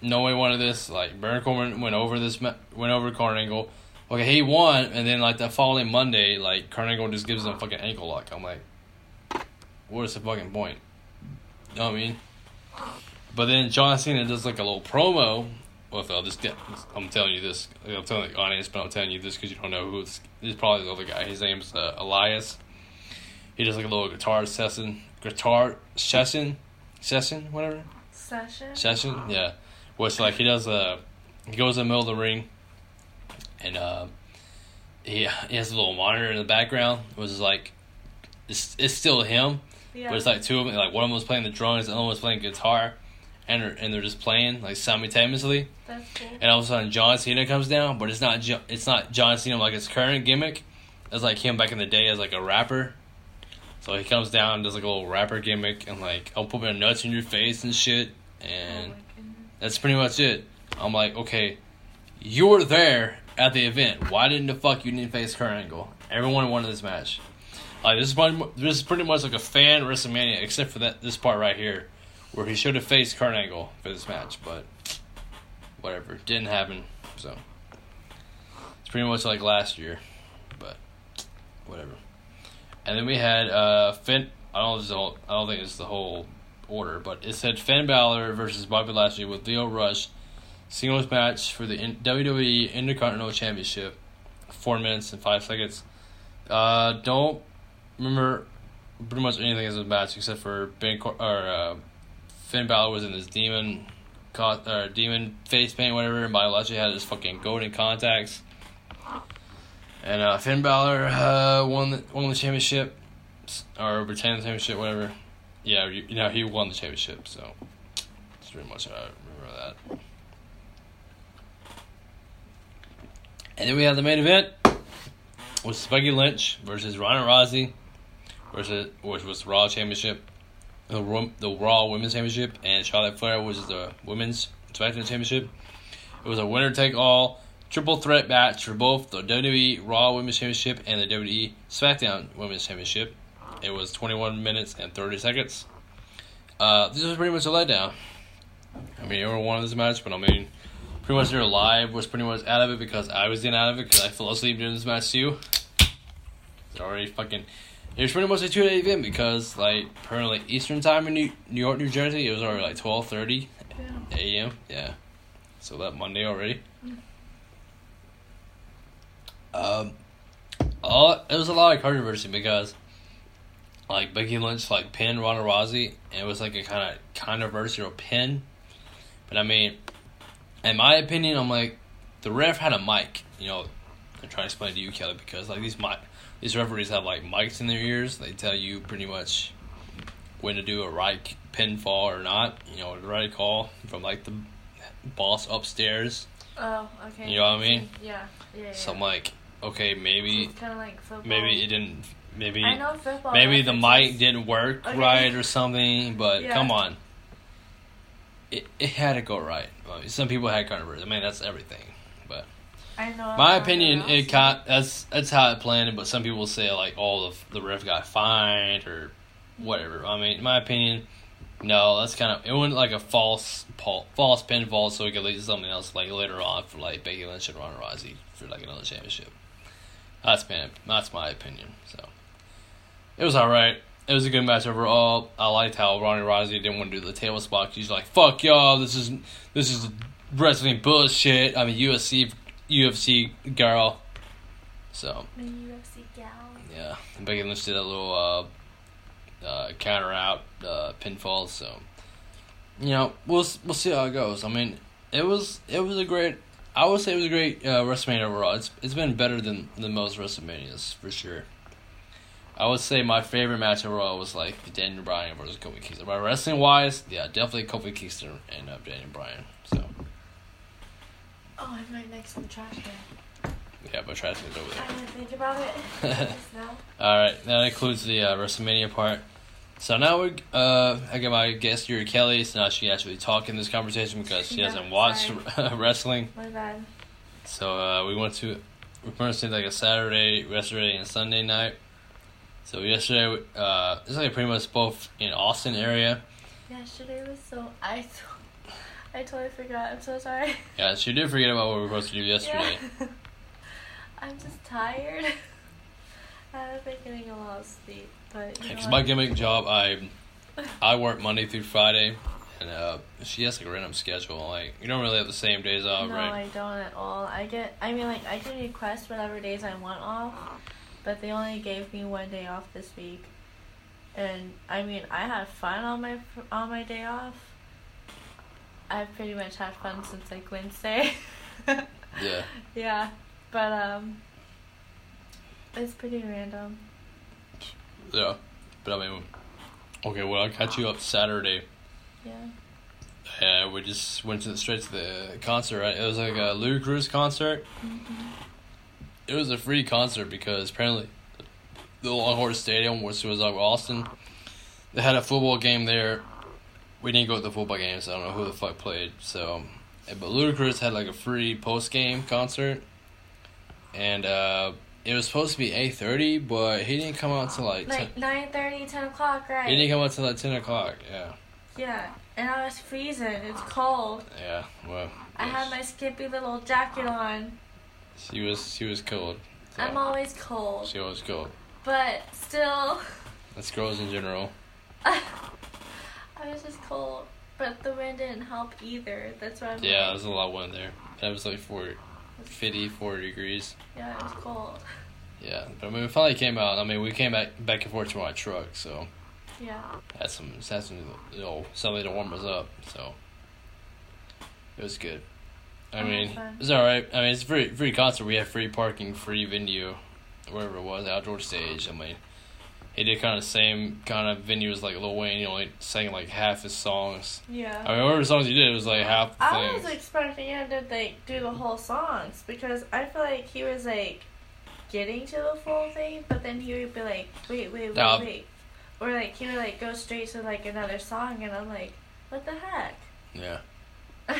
no one wanted this. Like Baron Corbin went over this, ma- went over Kurt Angle. Okay, he won, and then like the following Monday, like Angle just gives him a fucking ankle lock. I'm like, what is the fucking point? You know what I mean? But then John Cena does like a little promo with uh, this. guy. I'm telling you this. I'm telling the audience, but I'm telling you this because you don't know who it's. It's probably the other guy. His name's uh, Elias. He does like a little guitar session, guitar session, session, whatever Session. session. Yeah, which like he does a, he goes in the middle of the ring, and uh, he he has a little monitor in the background, which is like, it's it's still him, yeah. but it's like two of them. Like one of them was playing the drums, and the other one was playing guitar, and they're, and they're just playing like simultaneously. That's cool. And all of a sudden, John Cena comes down, but it's not Jo- it's not John Cena like his current gimmick. It's like him back in the day as like a rapper. So he comes down, and does like a little rapper gimmick, and like I'll put my nuts in your face and shit, and oh that's pretty much it. I'm like, okay, you're there at the event. Why didn't the fuck you didn't face Kurt Angle? Everyone wanted this match. Like this is pretty, this is pretty much like a fan WrestleMania, except for that this part right here, where he should have faced Kurt Angle for this match, but whatever, didn't happen. So it's pretty much like last year, but whatever. And then we had uh Finn. I don't know I don't think it's the whole order, but it said Finn Balor versus Bobby Lashley with Lio Rush singles match for the WWE Intercontinental Championship, four minutes and five seconds. Uh, don't remember pretty much anything as a match except for Ben Cor- or uh, Finn Balor was in his demon, co- or demon face paint, whatever. And Bobby Lashley had his fucking golden contacts. And uh, Finn Balor uh, won the won the championship, or retained the championship, whatever. Yeah, you, you know he won the championship, so that's pretty much how I remember that. And then we have the main event, is Becky Lynch versus Ronda Rousey, versus which was the Raw Championship, the Raw, the Raw Women's Championship, and Charlotte Flair, which is the Women's SmackDown Championship. It was a winner take all triple threat match for both the WWE Raw Women's Championship and the WWE SmackDown Women's Championship. It was 21 minutes and 30 seconds. Uh, this was pretty much a letdown. I mean, everyone wanted this match, but I mean, pretty much their live was pretty much out of it because I was in out of it because I fell asleep during this match too. It's already fucking. It was pretty much a two day event because like apparently Eastern time in New, New York, New Jersey, it was already like twelve thirty a.m. Yeah, so that Monday already. Um, all it was a lot of controversy because, like Becky Lynch like pinned Ronda Rousey, and it was like a kind of controversial pin. But I mean, in my opinion, I'm like, the ref had a mic. You know, I'm trying to explain to you, Kelly, because like these mic, these referees have like mics in their ears. They tell you pretty much when to do a right pinfall or not. You know, the right call from like the boss upstairs. Oh, okay. You know what I mean? Yeah. Yeah. yeah. So I'm like, okay, maybe it's kind of like football. maybe it didn't. Maybe I know football. maybe the mic didn't work Okay. right or something. But Yeah. come on, it it had to go right. Mean, some people had controversy. I mean, that's everything. But I know. my opinion, it kind that's that's how it planned. But some people say like, oh, the the ref got fined or whatever. I mean, in my opinion, no, that's kind of it went like a false false pinfall, so it could lead to something else like later on for like Becky Lynch and Ronda Rousey for like another championship. That's my that's my opinion. So it was all right. It was a good match overall. I liked how Ronnie Rousey didn't want to do the table spot. She's like, "Fuck y'all. This is this is wrestling bullshit. I'm a UFC UFC girl." So The UFC gal. yeah, and Becky Lynch did a little uh, uh, counter out uh, pinfall. So you know, we'll we'll see how it goes. I mean, it was it was a great. I would say it was a great uh, WrestleMania overall. It's it's been better than than most WrestleManias for sure. I would say my favorite match overall was like Daniel Bryan versus Kofi Kingston. But wrestling wise, yeah, definitely Kofi Kingston and uh, Daniel Bryan. So Oh, I'm right next to the trash can. yeah, but trash is over there. I didn't think about it. <laughs> All right, that includes the uh, WrestleMania part. So now we, uh, I get my guest Yuri Kelly. So now she can actually talk in this conversation because she hasn't watched <laughs> wrestling. My bad. So uh, we went to we much did like a Saturday, yesterday, and Sunday night. So yesterday, uh, it's like pretty much both in Austin area. Yesterday was so I. I totally forgot. I'm so sorry. Yeah, she did forget about what we were supposed to do yesterday. Yeah. <laughs> I'm just tired. <laughs> I have been getting a lot of sleep, but Because my gimmick job, I <laughs> I work Monday through Friday, and uh, she has like a random schedule. Like you don't really have the same days off, no, right? No, I don't at all. I get. I mean, like I can request whatever days I want off, but they only gave me one day off this week, and I mean, I had fun on my on my day off. I've pretty much had fun since like Wednesday. <laughs> Yeah. Yeah, but um, it's pretty random. Yeah, but I mean, okay. Well, I'll catch you up Saturday. Yeah. Yeah, we just went to the, straight to the concert. Right? It was like a Ludacris concert. It was a free concert because apparently the Longhorn Stadium, which was like Austin, they had a football game there. We didn't go to the football game, so I don't know who the fuck played. So, eh, but Ludacris had like a free post game concert, and uh, it was supposed to be eight thirty, but he didn't come out till like, 10, Like 9.30, 10 o'clock, right? he didn't come out till like ten o'clock. Yeah, Yeah, and I was freezing. It's cold. yeah. Well, I had my skimpy little jacket on. She was she was cold. So, I'm always cold, she was cold. but still, That's girls in general. <laughs> I was just cold. But the wind didn't help either. That's why I'm Yeah, there's a lot of wind there. That was like 40, 50, 40 degrees. yeah, it was cold. Yeah, but I mean, we finally came out. I mean, we came back back and forth to my truck, so Yeah. had some had some you know something to warm us up. So it was good. I Oh, mean, fun. it's all right. I mean, it's free free concert. We have free parking, free venue, wherever it was, outdoor stage. I mean, he did kind of the same kind of venue as like Lil Wayne. He only sang like half his songs. Yeah. I mean, whatever songs he did, it was like half the I was expecting him to like do the whole songs because I feel like he was like getting to the full thing, but then he would be like, wait, wait, wait, No. wait, or like he would like go straight to like another song, and I'm like, what the heck? Yeah. <laughs>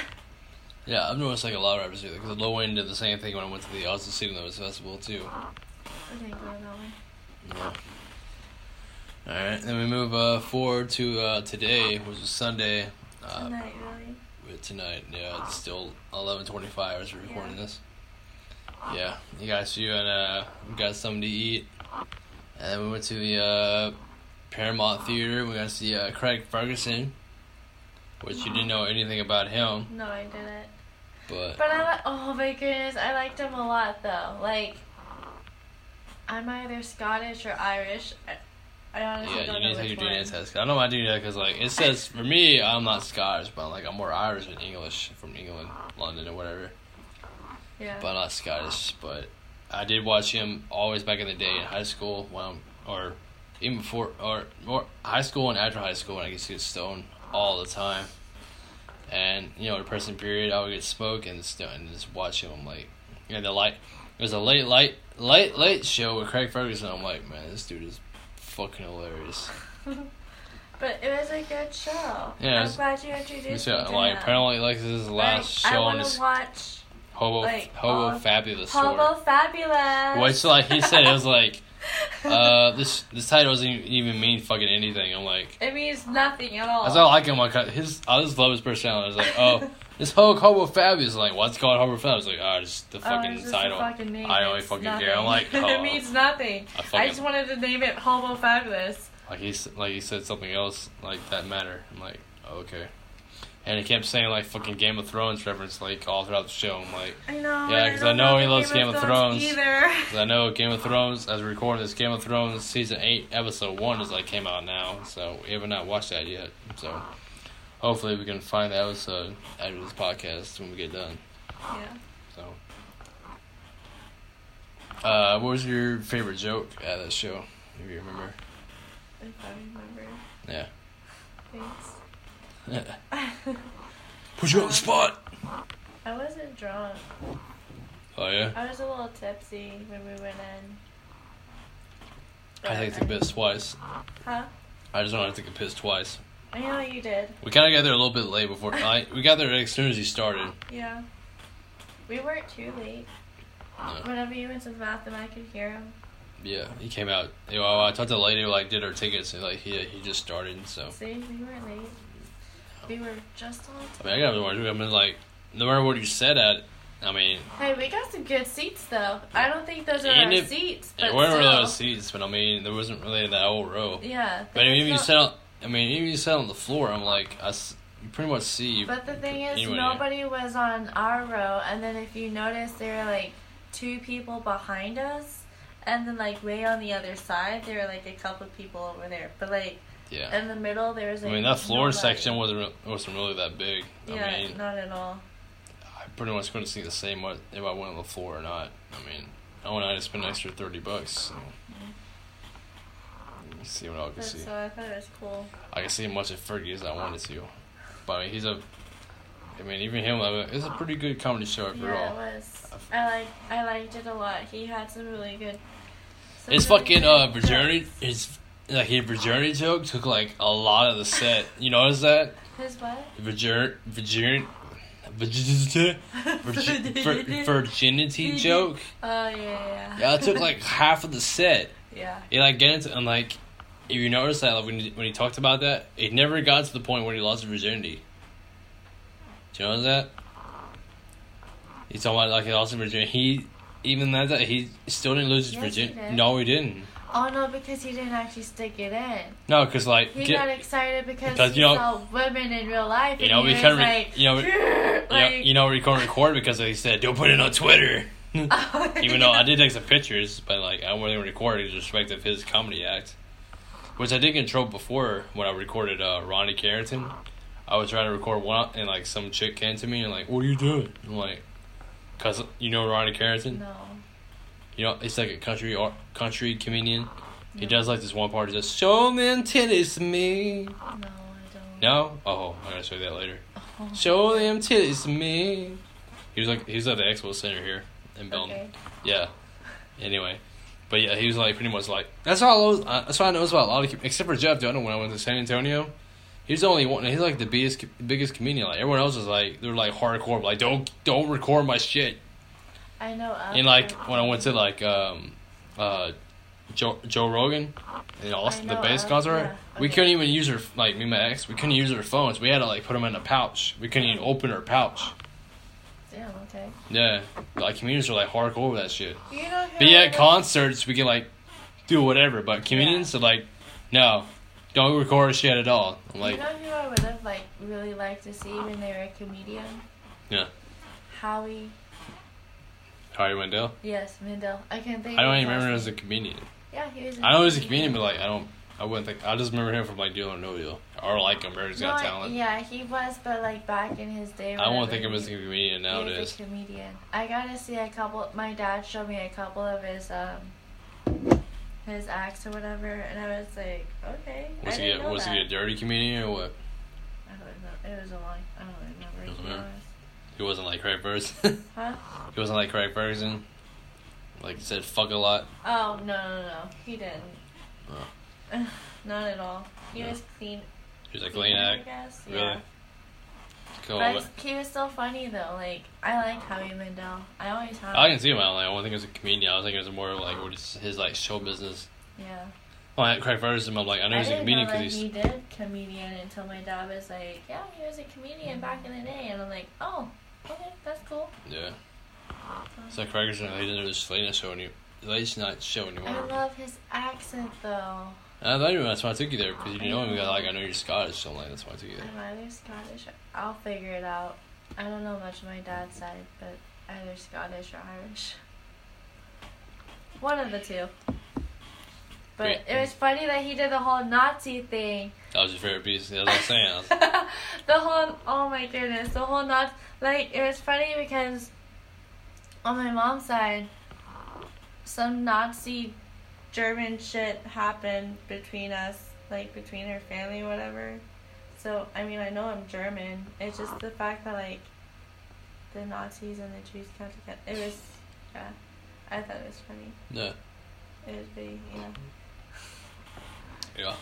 Yeah, I've noticed like a lot of rappers do that because Lil Wayne did the same thing when I went to the Austin City Limits Festival too. I didn't that way. Yeah. All right, then we move uh, forward to uh, today, which is Sunday. Uh, Tonight, really? with tonight, yeah, it's still eleven twenty-five as we're recording this. Yeah, you guys, you and uh, we got something to eat, and then we went to the uh, Paramount Theater. We got to see uh, Craig Ferguson, which you didn't know anything about him, No, I didn't. But But I like. Oh my goodness, I liked him a lot though. Like, I'm either Scottish or Irish. I, I honestly Yeah, don't you know need to take which your DNA one. test. I know my DNA because like it says for me, I'm not Scottish, but like I'm more Irish than English from England, London, or whatever. Yeah. But I'm not Scottish. But I did watch him always back in the day in high school, when I'm, or even before, or more high school and after high school when I get to get stoned all the time. And you know, depressing period, I would get smoke and stone and just watch him. I'm like, yeah, the light. It was a late, light, late, late show with Craig Ferguson. I'm like, man, this dude is fucking hilarious. <laughs> But it was a good show. Yeah, I'm was- glad you introduced me to like him. apparently, like this is his last like, I show on want to watch Hobo like, Hobo Fabulous Hobo. Fabulous. Which like he said, it was like, uh, this this title doesn't even mean fucking anything. I'm like, it means nothing at all. that's all I like him. Like his, I just love his personality. I was like, oh, <laughs> this Hulk Hobo Fabulous. Like, what's called Hobo Fabulous? Like, oh, just the Oh, fucking it's just title. Fucking. I don't It's fucking nothing. care. I'm like, <laughs> oh. it means nothing. I I just wanted to name it Hobo Fabulous. like he like he said something else like that matter. I'm like, oh, okay. And he kept saying like fucking Game of Thrones reference like all throughout the show. I'm like. I know. Yeah, because don't I know he loves Game of Thrones. either. <laughs> 'Cause I know Game of Thrones, as we record this, Game of Thrones season eight, episode one is like came out now, so we haven't not watched that yet. So Hopefully, we can find the episode after this podcast when we get done. Yeah. So, uh, what was your favorite joke at that show? If you remember. If I remember. Yeah. Thanks. <laughs> Put you on the spot. I wasn't drunk. Oh yeah. I was a little tipsy when we went in. I think I took a piss twice. Huh? I just don't have to take a piss twice. I know you did. We kind of got there a little bit late before. <laughs> I, we got there as soon as he started. Yeah. We weren't too late. No. Whenever you went to the bathroom, I could hear him. Yeah, he came out. You know, I talked to the lady who like did our tickets, and like he he just started. So See, we weren't late. We were just on I mean, I got to I mean, like no matter what you said at, I mean, Hey, we got some good seats though. I don't think those are our if- seats, there but weren't really those seats, but I mean, there wasn't really that whole row. Yeah. But even if you sat on, I mean, even you sat on the floor, I'm like, I, you pretty much see. But the thing is, anyone here. nobody was on our row, and then if you notice, there were like two people behind us, and then like way on the other side, there were like a couple of people over there. But like Yeah. in the middle, there was. I mean, that floor nobody. section wasn't wasn't really that big. Yeah, I mean, not at all. I pretty much couldn't see the same what if I went on the floor or not. I mean, I went out to spend an extra thirty bucks. So. Let's see what I can But, see. so I thought it was cool. I can see as much of Fergie as I wanted to. But I mean, he's a. I mean, even him, I mean, it's a pretty good comedy show after Yeah, it was. I like. I liked it a lot. He had some really good. some His really fucking uh virginity, jokes. his like his virginity joke took like a lot of the set. You notice that His what? virgin virgin virginity vir- <laughs> virginity joke? Oh yeah, yeah. Yeah, it took like <laughs> half of the set. yeah. He like get into and like if you notice that like when he, when he talked about that, it never got to the point where he lost his virginity. Do you notice that? He's talking about like he lost his virginity. He even that, that he still didn't lose his Yes, virginity. No, he didn't. Oh no, because he didn't actually stick it in. No, because like He get- got excited because, Because, he you know- saw women in real life. You and know, he we couldn't re- like, you know, like, you know, you know, we couldn't record because he said don't put it on Twitter. <laughs> <laughs> Even though I did take some pictures, but like I wasn't recording in respect of his comedy act, which I did control before when I recorded uh, Rodney Carrington. I was trying to record one, and like some chick came to me and like, "What are you doing?" I'm like, "Cause you know Rodney Carrington. No. You know, it's like a country art, country comedian. He does like this one part. He says, "Show them titties to me." No, I don't. No, oh, I'm gonna show you that later. Oh. Show them titties to me. He was like, he was at the Expo Center here in Belton. Okay. Yeah. Anyway, but yeah, he was like pretty much like that's all. I know, uh, that's what I know about a lot of except for Jeff Dunham when I went to San Antonio. He's the only one. He's like the biggest biggest comedian. Like everyone else is like they're like hardcore. Like don't don't record my shit. I know. Of And like when I went to like um uh Joe Joe Rogan and Austin the know bass of- concert, yeah, we okay. couldn't even use our like me and my ex. We couldn't use our phones. We had to like put them in a pouch. We couldn't even open our pouch. Damn. Okay. Yeah, like comedians are like hardcore with that shit. You know? But yeah, at concerts we can like do whatever, but comedians are like, no, don't record shit at all. I'm like, you know who I would have like really liked to see when they were a comedian? Yeah. Howie. Harry Wendell. Yes, Mandel. I can't think. I don't even remember him as a comedian. Yeah, he was. I know he's a comedian, but like I don't, I wouldn't think. I just remember him from like Deal or No Deal, or like America's No, Got Talent. Yeah, he was, but like back in his day. I won't think of him as a he- comedian He was nowadays. a comedian. I got to see a couple. My dad showed me a couple of his um his acts or whatever, and I was like, okay. Was he a, was that. he a dirty comedian or what? I don't know. It was a long. I don't remember. Doesn't matter. He wasn't like Craig Ferguson. <laughs> Huh? he wasn't like Craig Ferguson. Like he said, fuck a lot. Oh no no no! He didn't. Oh. <sighs> Not at all. He Yeah. was clean. He was like clean cleaner, I act. guess. Really? Yeah. Cool. But but- he was still funny though. Like I like Howie Mandel. I always have. I can see him out. Like I don't think he was a comedian. I was thinking it was more like his like show business. Yeah. Well, I- Craig Ferguson. I'm like I know he's a comedian because that he's. he did comedian until my dad was like, "Yeah, he was a comedian back in the day," and I'm like, "Oh, okay, that's cool." Yeah. So Craig Ferguson, he doesn't just late night show any. Late night show I anymore. love his accent though. I thought you that's why I took you there because you know him. Like I know you're Scottish, so I'm like that's why I took you there. I'm either Scottish. I'll figure it out. I don't know much of my dad's side, but either Scottish or Irish. One of the two. But it was funny that he did the whole Nazi thing. That was your favorite piece. That's what I'm saying. Was- <laughs> the whole oh my goodness, the whole not like it was funny because on my mom's side, some Nazi German shit happened between us, like between her family, whatever. So I mean, I know I'm German. It's just the fact that like the Nazis and the Jews got together. It was, yeah, I thought it was funny. yeah. It was pretty, yeah. Yeah.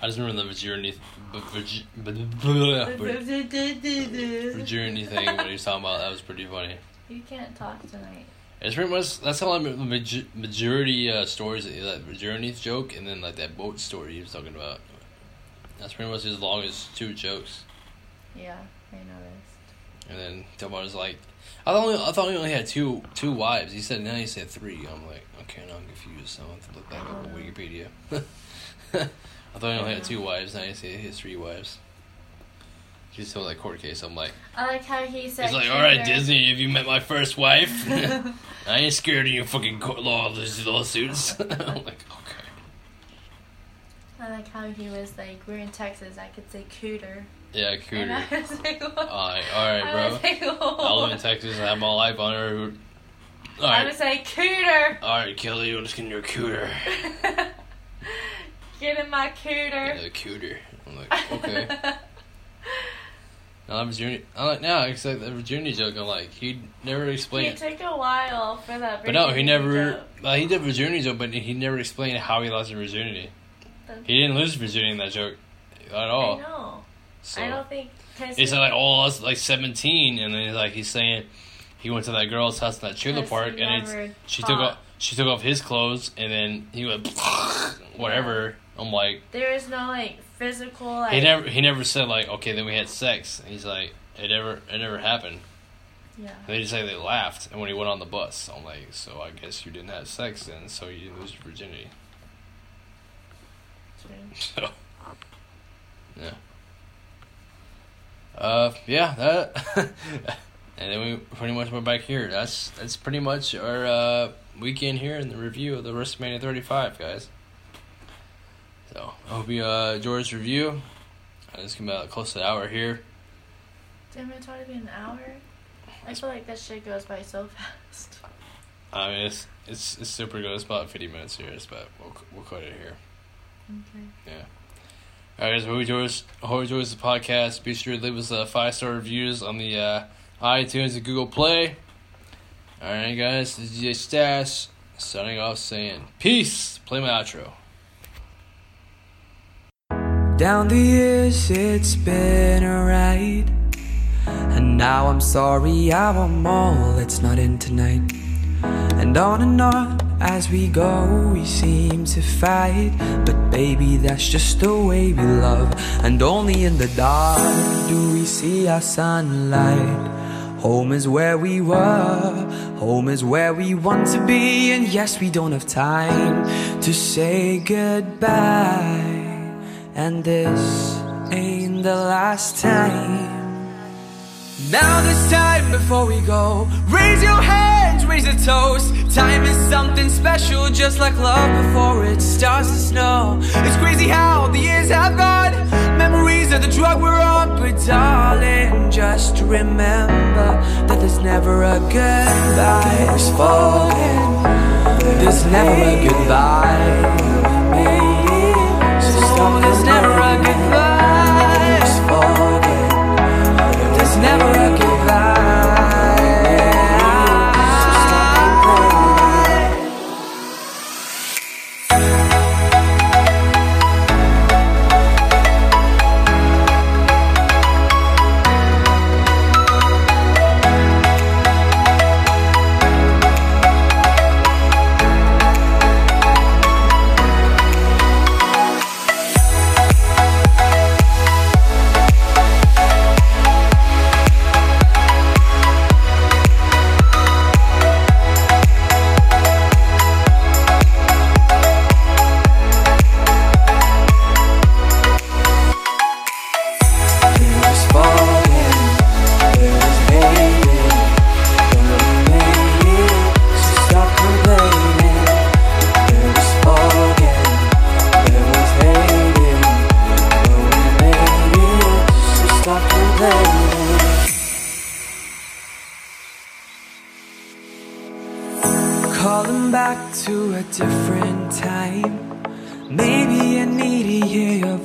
I just remember the virginity, virgi- <laughs> virginity thing when he was talking about. That was pretty funny. You can't talk tonight. It's pretty much that's how the maj- majority uh, stories that virginity joke and then like that boat story he was talking about. That's pretty much as long as two jokes. Yeah, I noticed. And then Delmar was like, I thought only, I thought he only had two two wives. He said now he said three. I'm like, okay, now I'm confused. So I have to look back up on Wikipedia. <laughs> <laughs> I thought he only had two wives. Now he said he has three wives. He's still like court case. I'm like, I like how he said. he's like, all right. Disney, have you met my first wife? <laughs> <laughs> I ain't scared of your fucking court law lawsuits. I'm like, okay. I like how he was like, we're in Texas. I could say cooter. Yeah, And cooter. I was like, what? Alright, alright, I bro. I live in Texas. I have my life on her. I Alright, was like, cooter. alright, Kelly, I'm just getting your cooter. Get in my cooter. Yeah, cooter. I'm like, okay. <laughs> Now I'm virginity. I'm like, now, except the virginity joke. I'm like, he never explained. It took a while for that. But no, he never. Well, he did virginity joke, but he never explained how he lost his virginity. He didn't lose virginity in that joke at I all. know. So I don't think. Said like, oh, I was like 17, and then he's like, he's saying he went to that girl's house in that trailer park, and it's she took off she took off his clothes, and then he went <laughs> whatever. I'm like, There is no like physical. Like, he never he never said like, okay, then we had sex. And he's like, it never it never happened. Yeah. They just say they laughed, and when he went on the bus, I'm like, so I guess you didn't have sex then, so you didn't lose your virginity. <laughs> So, yeah. Uh, yeah, that, <laughs> and then we pretty much went back here. That's that's pretty much our uh, weekend here in the review of the WrestleMania 35, guys. So I hope you uh, enjoyed this review. Uh, It's come out close to an hour here. Damn, it's already been an hour. I feel like that shit goes by so <laughs> fast. I mean, it's it's it's super good. It's about 50 minutes here, but we'll we'll cut it here. Okay. Yeah. All right, guys, hope you enjoy this, hope you enjoy this podcast. Be sure to leave us uh, five star reviews on the uh, iTunes and Google Play. All right, guys, this is DJ Stash signing off saying peace. Play my outro. Down the years, it's been a ride. And now I'm sorry, how I'm all it's not in tonight. And on and on as we go, we seem to fight. But baby, that's just the way we love. And only in the dark do we see our sunlight. Home is where we were, home is where we want to be. And yes, we don't have time to say goodbye. And this ain't the last time. Now this time before we go, raise your hands, raise a toast. Time is something special, just like love before it starts to snow. It's crazy how the years have gone. Memories of the drug we're on, but darling, just remember that there's never a goodbye. Forget, there's never a goodbye.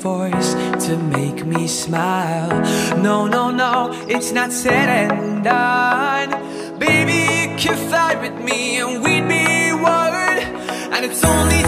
force to make me smile. No, no, no, it's not said and done. Baby, you can fly with me and we'd be one. And it's only